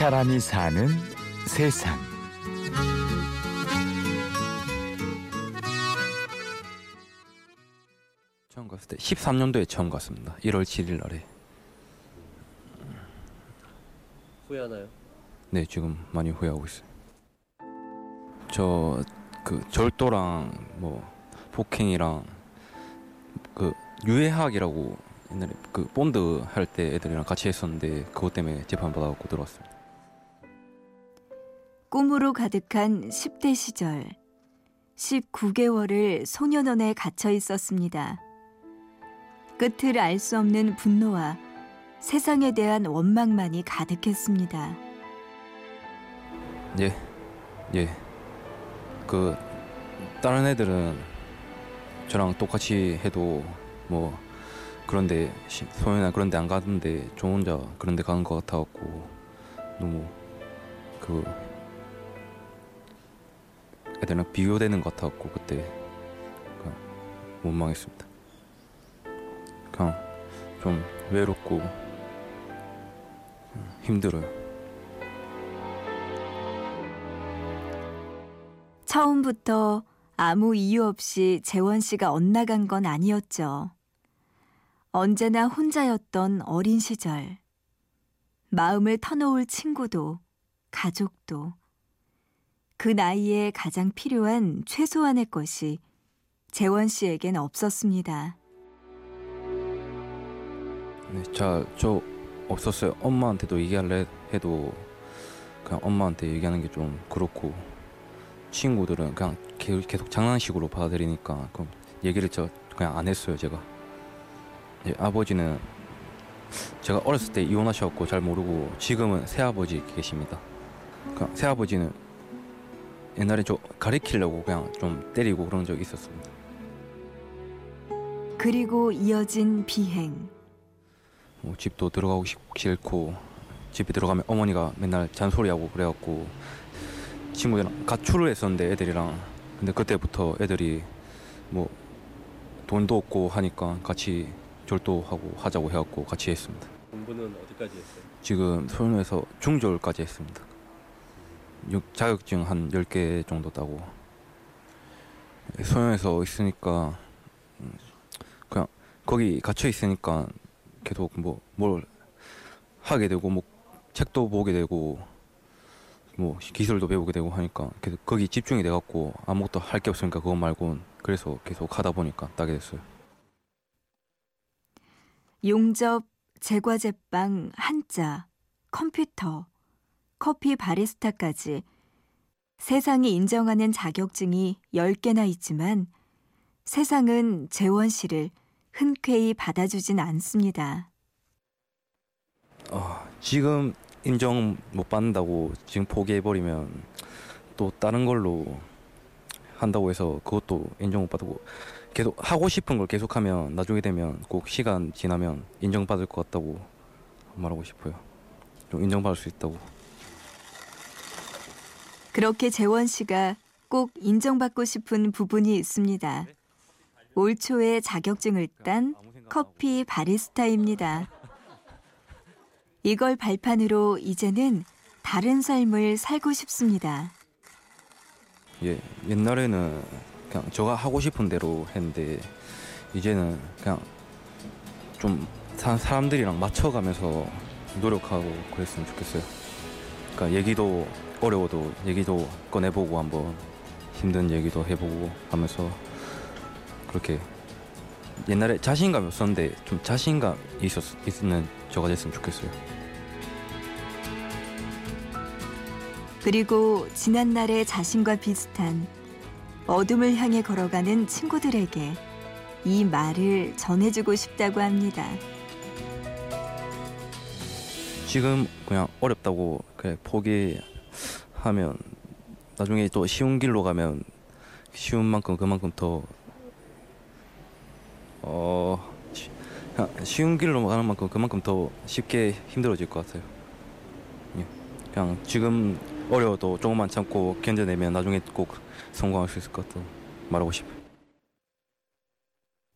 사람이 사는 세상. 처음 갔을 때 13년도에 처음 갔습니다. 1월 7일 날에. 후회하나요? 네, 지금 많이 후회하고 있어요. 저 그 절도랑 뭐 폭행이랑 그 유해학이라고 옛날에 그 본드 할 때 애들이랑 같이 했었는데 그것 때문에 재판 받아갖고 들어왔습니다. 꿈으로 가득한 10대 시절. 19개월을 소년원에 갇혀 있었습니다. 끝을 알 수 없는 분노와 세상에 대한 원망만이 가득했습니다. 예, 예. 그 다른 애들은 저랑 똑같이 해도 뭐 그런데 시- 소연아 그런데 안 가는데 저 혼자 그런데 가는 것 같아갖고 너무 그 애들이랑 비교되는 것 같아갖고 그때 그냥 원망했습니다. 그냥 좀 외롭고 음, 힘들어요. 처음부터 아무 이유 없이 재원 씨가 엇나간 건 아니었죠. 언제나 혼자였던 어린 시절. 마음을 터놓을 친구도, 가족도. 그 나이에 가장 필요한 최소한의 것이 재원 씨에겐 없었습니다. 네, 자, 저 없었어요. 엄마한테도 얘기할래 해도 그냥 엄마한테 얘기하는 게 좀 그렇고 친구들은 그냥 게- 계속 장난식으로 받아들이니까 그럼 얘기를 저 그냥 안 했어요, 제가. 예, 아버지는 제가 어렸을 때 이혼하셨고 잘 모르고 지금은 새아버지 계십니다. 그냥 새아버지는 옛날에 저 가리키려고 그냥 좀 때리고 그런 적이 있었습니다. 그리고 이어진 비행. 뭐 집도 들어가고 싶, 싫고 집에 들어가면 어머니가 맨날 잔소리하고 그래갖고 친구들이랑 가출을 했었는데 애들이랑 근데 그때부터 애들이 뭐 돈도 없고 하니까 같이 절도하고 하자고 해갖고 같이 했습니다. 공부는 어디까지 했어요? 지금 소년에서 중졸까지 했습니다. 육- 자격증 한 10개 정도 따고 소년에서 있으니까 음, 그냥 거기 갇혀 있으니까 계속 뭐 뭘 하게 되고 뭐 책도 보게 되고 뭐 기술도 배우게 되고 하니까 계속 거기 집중이 돼 갖고 아무것도 할 게 없으니까 그것 말고는 그래서 계속 하다 보니까 따게 됐어요. 용접, 제과제빵, 한자, 컴퓨터, 커피 바리스타까지 세상이 인정하는 자격증이 10개나 있지만 세상은 재원 씨를 흔쾌히 받아주진 않습니다. 아, 지금 인정 못 받는다고 지금 포기해 버리면 또 다른 걸로 한다고 해서 그것도 인정 못 받고 계속 하고 싶은 걸 계속하면 나중에 되면 꼭 시간 지나면 인정받을 것 같다고 말하고 싶어요. 좀 인정받을 수 있다고. 그렇게 재원 씨가 꼭 인정받고 싶은 부분이 있습니다. 올 초에 자격증을 딴 커피 바리스타입니다. 이걸 발판으로 이제는 다른 삶을 살고 싶습니다. 예, 옛날에는 그냥 제가 하고 싶은 대로 했는데 이제는 그냥 좀 사, 사람들이랑 맞춰가면서 노력하고 그랬으면 좋겠어요. 그러니까 얘기도 어려워도 얘기도 꺼내보고 한번 힘든 얘기도 해보고 하면서 그렇게 옛날에 자신감이 없었는데 좀 자신감 있었 있는 저가 됐으면 좋겠어요. 그리고 지난 날의 자신과 비슷한 어둠을 향해 걸어가는 친구들에게 이 말을 전해주고 싶다고 합니다. 지금 그냥 어렵다고 그냥 포기하면 나중에 또 쉬운 길로 가면 쉬운 만큼 그만큼 더 어, 쉬- 쉬운 길로 가는 만큼 그만큼 더 쉽게 힘들어질 것 같아요. 예. 그냥 지금 어려워도 조금만 참고 견뎌내면 나중에 꼭 성공할 수 있을 것 같다고 말하고 싶어요.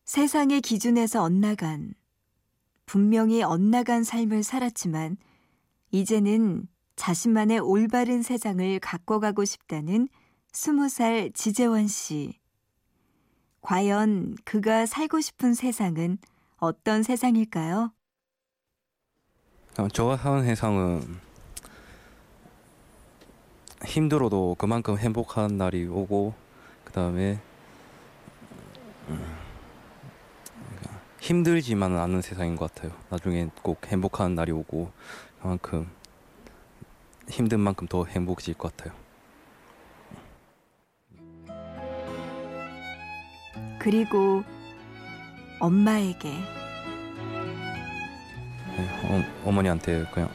세상의 기준에서 엇나간 분명히 엇나간 삶을 살았지만 이제는 자신만의 올바른 세상을 가꿔가고 싶다는 스무 살 지재원 씨. 과연 그가 살고 싶은 세상은 어떤 세상일까요? 어, 저가 사는 세상은 힘들어도 그만큼 행복한 날이 오고 그 다음에 힘들지만은 않은 세상인 것 같아요. 나중에 꼭 행복한 날이 오고 그만큼 힘든 만큼 더 행복해질 것 같아요. 그리고 엄마에게 네, 어, 어머니한테 그냥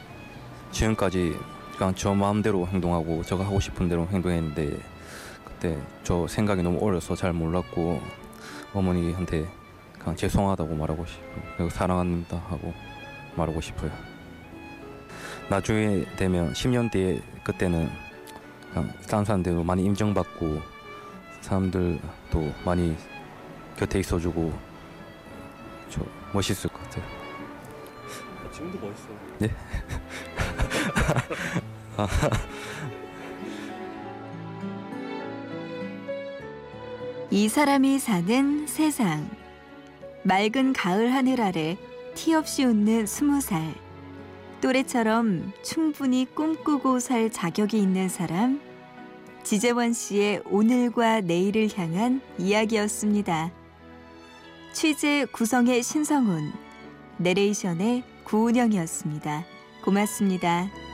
지금까지 그냥 저 마음대로 행동하고 제가 하고 싶은 대로 행동했는데 그때 저 생각이 너무 어려서 잘 몰랐고 어머니한테 그냥 죄송하다고 말하고 싶어요. 그리고 사랑합니다 하고 말하고 싶어요. 나중에 되면 10년 뒤에 그때는 그냥 다른 사람들도 많이 인정받고 사람들도 많이 곁에 있어주고 저 멋있을 것 같아요. 아, 지금도 멋있어요. 네? 이 사람이 사는 세상. 맑은 가을 하늘 아래 티 없이 웃는 스무 살. 또래처럼 충분히 꿈꾸고 살 자격이 있는 사람. 지재원 씨의 오늘과 내일을 향한 이야기였습니다. 취재 구성의 신성훈, 내레이션의 구운영이었습니다. 고맙습니다.